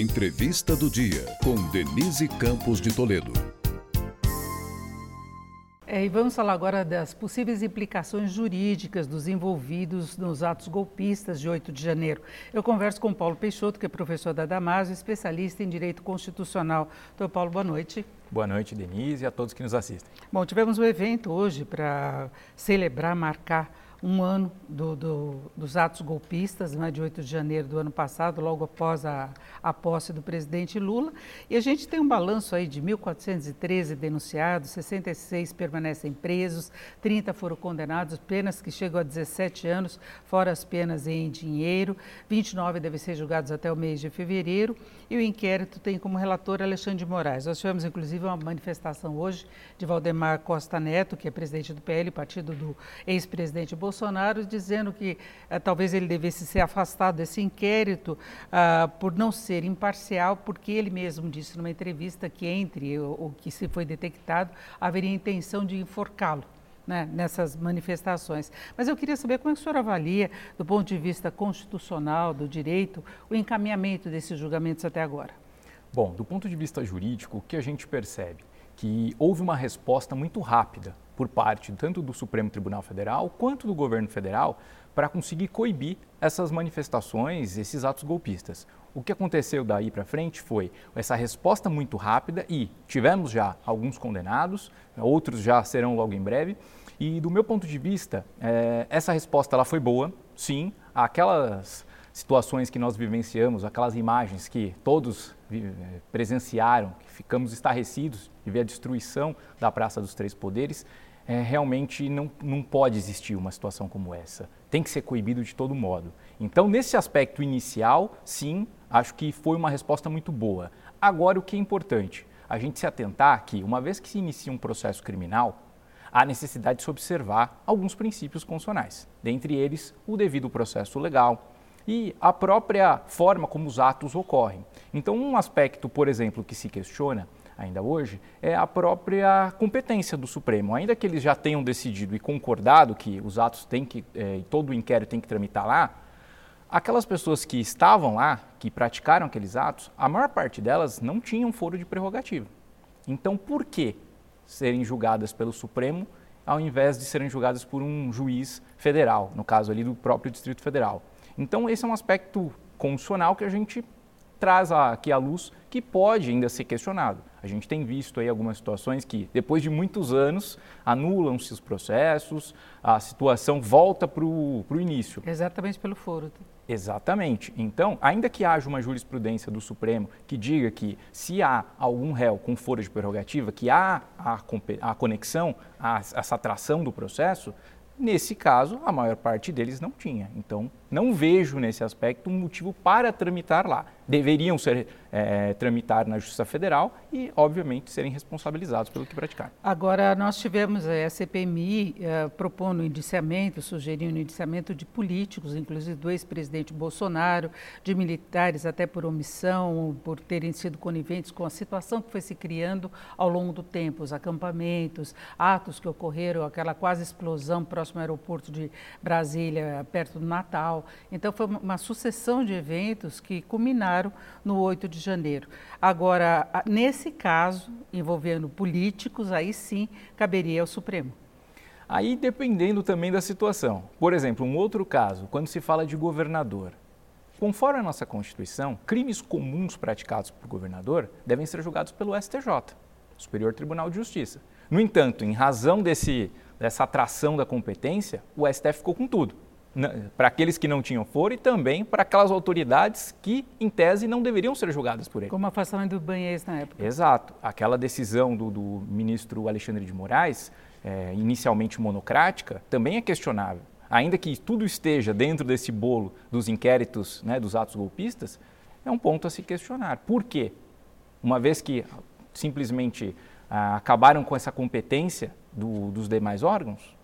Entrevista do dia com Denise Campos de Toledo. É, e vamos falar agora das possíveis implicações jurídicas dos envolvidos nos atos golpistas de 8 de janeiro. Eu converso com Paulo Peixoto, que é professor da Damaso, especialista em direito constitucional. Doutor Paulo, boa noite. Boa noite, Denise, e a todos que nos assistem. Bom, tivemos um evento hoje para celebrar, marcar um ano do, do, dos atos golpistas, né, de 8 de janeiro do ano passado, logo após a, a posse do presidente Lula. E a gente tem um balanço aí de 1.413 denunciados, 66 permanecem presos, 30 foram condenados, penas que chegam a 17 anos, fora as penas em dinheiro, 29 devem ser julgados até o mês de fevereiro. E o inquérito tem como relator Alexandre de Moraes. Nós tivemos, inclusive, uma manifestação hoje de Valdemar Costa Neto, que é presidente do PL, partido do ex-presidente Bolsonaro Bolsonaro dizendo que eh, talvez ele devesse ser afastado desse inquérito ah, por não ser imparcial, porque ele mesmo disse numa entrevista que entre o, o que se foi detectado haveria intenção de enforcá-lo. Né, nessas manifestações. Mas eu queria saber como é que o senhor avalia, do ponto de vista constitucional, do direito, o encaminhamento desses julgamentos até agora. Bom, do ponto de vista jurídico, o que a gente percebe? Que houve uma resposta muito rápida por parte tanto do Supremo Tribunal Federal quanto do governo federal para conseguir coibir essas manifestações, esses atos golpistas. O que aconteceu daí para frente foi essa resposta muito rápida e tivemos já alguns condenados, outros já serão logo em breve. E do meu ponto de vista, é, essa resposta ela foi boa, sim. Aquelas situações que nós vivenciamos, aquelas imagens que todos presenciaram, que ficamos estarrecidos de ver a destruição da Praça dos Três Poderes, é, realmente não, não pode existir uma situação como essa. Tem que ser coibido de todo modo. Então, nesse aspecto inicial, sim, acho que foi uma resposta muito boa. Agora, o que é importante? A gente se atentar que, uma vez que se inicia um processo criminal, há necessidade de se observar alguns princípios constitucionais, dentre eles o devido processo legal e a própria forma como os atos ocorrem. Então, um aspecto, por exemplo, que se questiona ainda hoje, é a própria competência do Supremo. Ainda que eles já tenham decidido e concordado que os atos têm que, é, todo o inquérito tem que tramitar lá, aquelas pessoas que estavam lá, que praticaram aqueles atos, a maior parte delas não tinham foro de prerrogativa. Então, por que serem julgadas pelo Supremo ao invés de serem julgadas por um juiz federal, no caso ali do próprio Distrito Federal? Então, esse é um aspecto constitucional que a gente traz aqui à luz que pode ainda ser questionado. A gente tem visto aí algumas situações que, depois de muitos anos, anulam-se os processos, a situação volta para o início. Exatamente pelo foro. Exatamente. Então, ainda que haja uma jurisprudência do Supremo que diga que se há algum réu com foro de prerrogativa, que há a, a conexão, a, essa atração do processo, Nesse caso, a maior parte deles não tinha. Então, não vejo nesse aspecto um motivo para tramitar lá. Deveriam ser é, tramitar na Justiça Federal e, obviamente, serem responsabilizados pelo que praticaram. Agora, nós tivemos a CPMI é, propondo indiciamento, sugerindo indiciamento de políticos, inclusive do ex-presidente Bolsonaro, de militares até por omissão, por terem sido coniventes com a situação que foi se criando ao longo do tempo, os acampamentos, atos que ocorreram, aquela quase explosão próximo ao aeroporto de Brasília, perto do Natal. Então, foi uma sucessão de eventos que culminaram no 8 de janeiro. Agora, nesse caso, envolvendo políticos, aí sim caberia ao Supremo. Aí dependendo também da situação. Por exemplo, um outro caso, quando se fala de governador. Conforme a nossa Constituição, crimes comuns praticados por governador devem ser julgados pelo STJ, Superior Tribunal de Justiça. No entanto, em razão desse, dessa atração da competência, o STF ficou com tudo. Para aqueles que não tinham foro e também para aquelas autoridades que, em tese, não deveriam ser julgadas por ele. Como a afastamento do Banhês na época. Exato. Aquela decisão do, do ministro Alexandre de Moraes, é, inicialmente monocrática, também é questionável. Ainda que tudo esteja dentro desse bolo dos inquéritos né, dos atos golpistas, é um ponto a se questionar. Por quê? Uma vez que simplesmente ah, acabaram com essa competência do, dos demais órgãos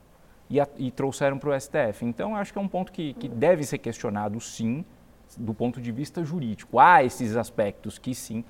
e, a, e trouxeram para o STF. Então, acho que é um ponto que, que deve ser questionado, sim, do ponto de vista jurídico. Há esses aspectos que, sim,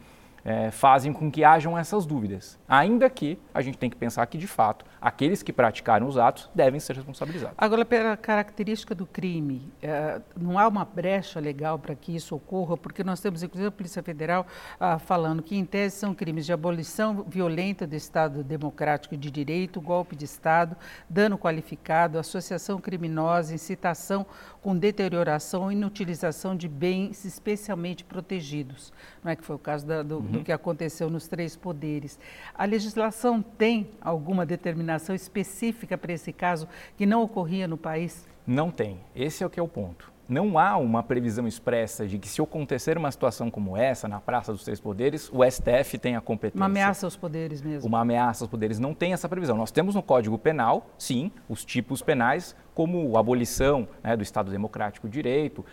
é, fazem com que hajam essas dúvidas. Ainda que a gente tem que pensar que, de fato, aqueles que praticaram os atos devem ser responsabilizados. Agora, pela característica do crime, é, não há uma brecha legal para que isso ocorra, porque nós temos, inclusive, a Polícia Federal ah, falando que, em tese, são crimes de abolição violenta do Estado democrático de direito, golpe de Estado, dano qualificado, associação criminosa, incitação com deterioração e inutilização de bens especialmente protegidos, não é que foi o caso da, do, uhum. Do que aconteceu nos três poderes. A legislação tem alguma determinação específica para esse caso que não ocorria no país? Não tem. Esse é o que é o ponto não há uma previsão expressa de que se acontecer uma situação como essa na Praça dos Três Poderes, o STF tem a competência. Uma ameaça aos poderes mesmo. Uma ameaça aos poderes não tem essa previsão. Nós temos no Código Penal, sim, os tipos penais, como a abolição né, do Estado Democrático de Direito,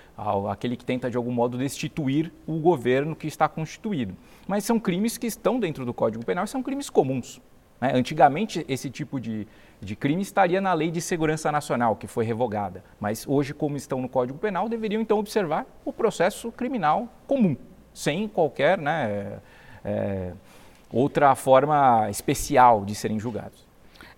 aquele que tenta de algum modo destituir o governo que está constituído. Mas são crimes que estão dentro do Código Penal e são crimes comuns. Né? Antigamente, esse tipo de, de crime estaria na Lei de Segurança Nacional, que foi revogada. Mas hoje, como estão no Código Penal, deveriam então observar o processo criminal comum, sem qualquer né, é, outra forma especial de serem julgados.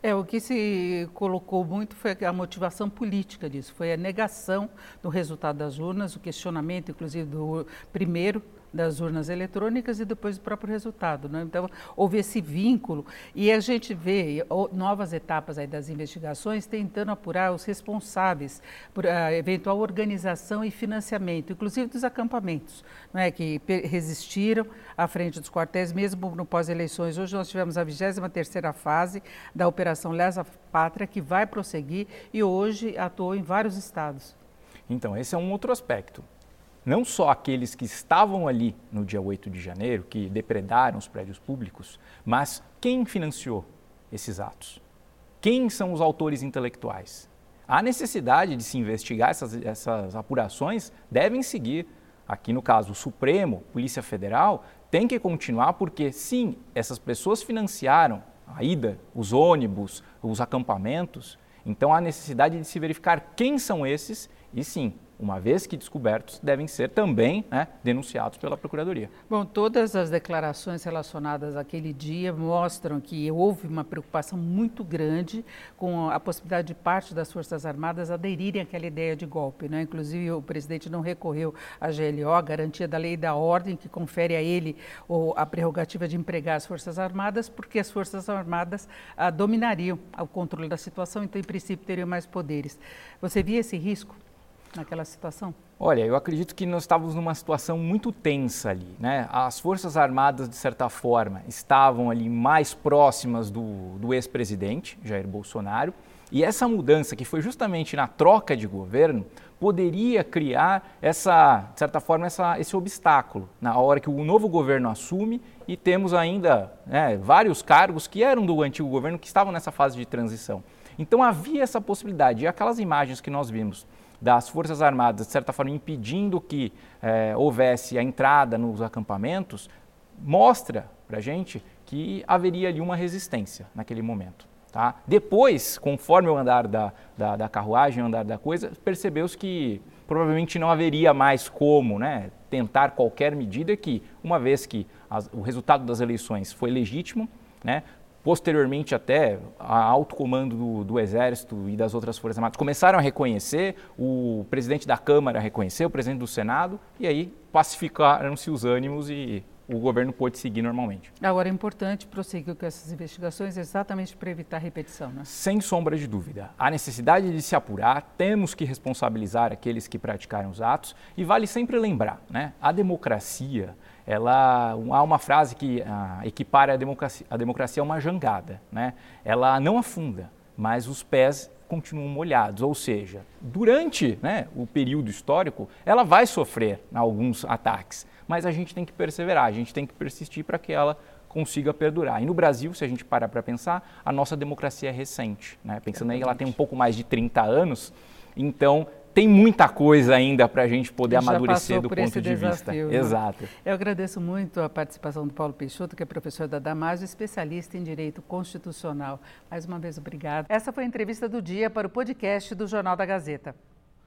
É, o que se colocou muito foi a motivação política disso, foi a negação do resultado das urnas, o questionamento, inclusive, do primeiro das urnas eletrônicas e depois do próprio resultado. Né? Então, houve esse vínculo e a gente vê novas etapas aí das investigações tentando apurar os responsáveis por a eventual organização e financiamento, inclusive dos acampamentos, não é? que resistiram à frente dos quartéis, mesmo no pós-eleições. Hoje nós tivemos a 23ª fase da Operação Lesa Pátria, que vai prosseguir e hoje atuou em vários estados. Então, esse é um outro aspecto não só aqueles que estavam ali no dia 8 de janeiro, que depredaram os prédios públicos, mas quem financiou esses atos? Quem são os autores intelectuais? A necessidade de se investigar essas, essas apurações devem seguir. Aqui no caso, o Supremo, Polícia Federal, tem que continuar porque, sim, essas pessoas financiaram a ida, os ônibus, os acampamentos. Então há necessidade de se verificar quem são esses e, sim, uma vez que descobertos, devem ser também né, denunciados pela Procuradoria. Bom, todas as declarações relacionadas àquele dia mostram que houve uma preocupação muito grande com a possibilidade de parte das Forças Armadas aderirem àquela ideia de golpe. Né? Inclusive, o presidente não recorreu à GLO, garantia da lei e da ordem, que confere a ele a prerrogativa de empregar as Forças Armadas, porque as Forças Armadas ah, dominariam o controle da situação, então, em princípio, teriam mais poderes. Você via esse risco? Naquela situação? Olha, eu acredito que nós estávamos numa situação muito tensa ali. Né? As Forças Armadas, de certa forma, estavam ali mais próximas do, do ex-presidente, Jair Bolsonaro, e essa mudança, que foi justamente na troca de governo, poderia criar essa, de certa forma, essa, esse obstáculo na hora que o novo governo assume e temos ainda né, vários cargos que eram do antigo governo que estavam nessa fase de transição. Então havia essa possibilidade. E aquelas imagens que nós vimos das Forças Armadas, de certa forma, impedindo que é, houvesse a entrada nos acampamentos, mostra para a gente que haveria ali uma resistência naquele momento. Tá? Depois, conforme o andar da, da, da carruagem, o andar da coisa, percebeu-se que provavelmente não haveria mais como né, tentar qualquer medida que, uma vez que as, o resultado das eleições foi legítimo, né, posteriormente até a alto comando do, do, Exército e das outras Forças Armadas começaram a reconhecer, o presidente da Câmara reconheceu, o presidente do Senado, e aí pacificaram-se os ânimos e o governo pôde seguir normalmente. Agora é importante prosseguir com essas investigações exatamente para evitar repetição, né? Sem sombra de dúvida. Há necessidade de se apurar, temos que responsabilizar aqueles que praticaram os atos e vale sempre lembrar, né? A democracia ela há uma frase que ah, equipara a democracia, a democracia a uma jangada. Né? Ela não afunda, mas os pés continuam molhados, ou seja, durante né, o período histórico, ela vai sofrer alguns ataques, mas a gente tem que perseverar, a gente tem que persistir para que ela consiga perdurar. E no Brasil, se a gente parar para pensar, a nossa democracia é recente. Né? Pensando aí que ela tem um pouco mais de 30 anos, então tem muita coisa ainda para a gente poder Já amadurecer do ponto de desafio, vista. Né? Exato. Eu agradeço muito a participação do Paulo Peixoto, que é professor da Damásio, especialista em Direito Constitucional. Mais uma vez, obrigada. Essa foi a entrevista do dia para o podcast do Jornal da Gazeta.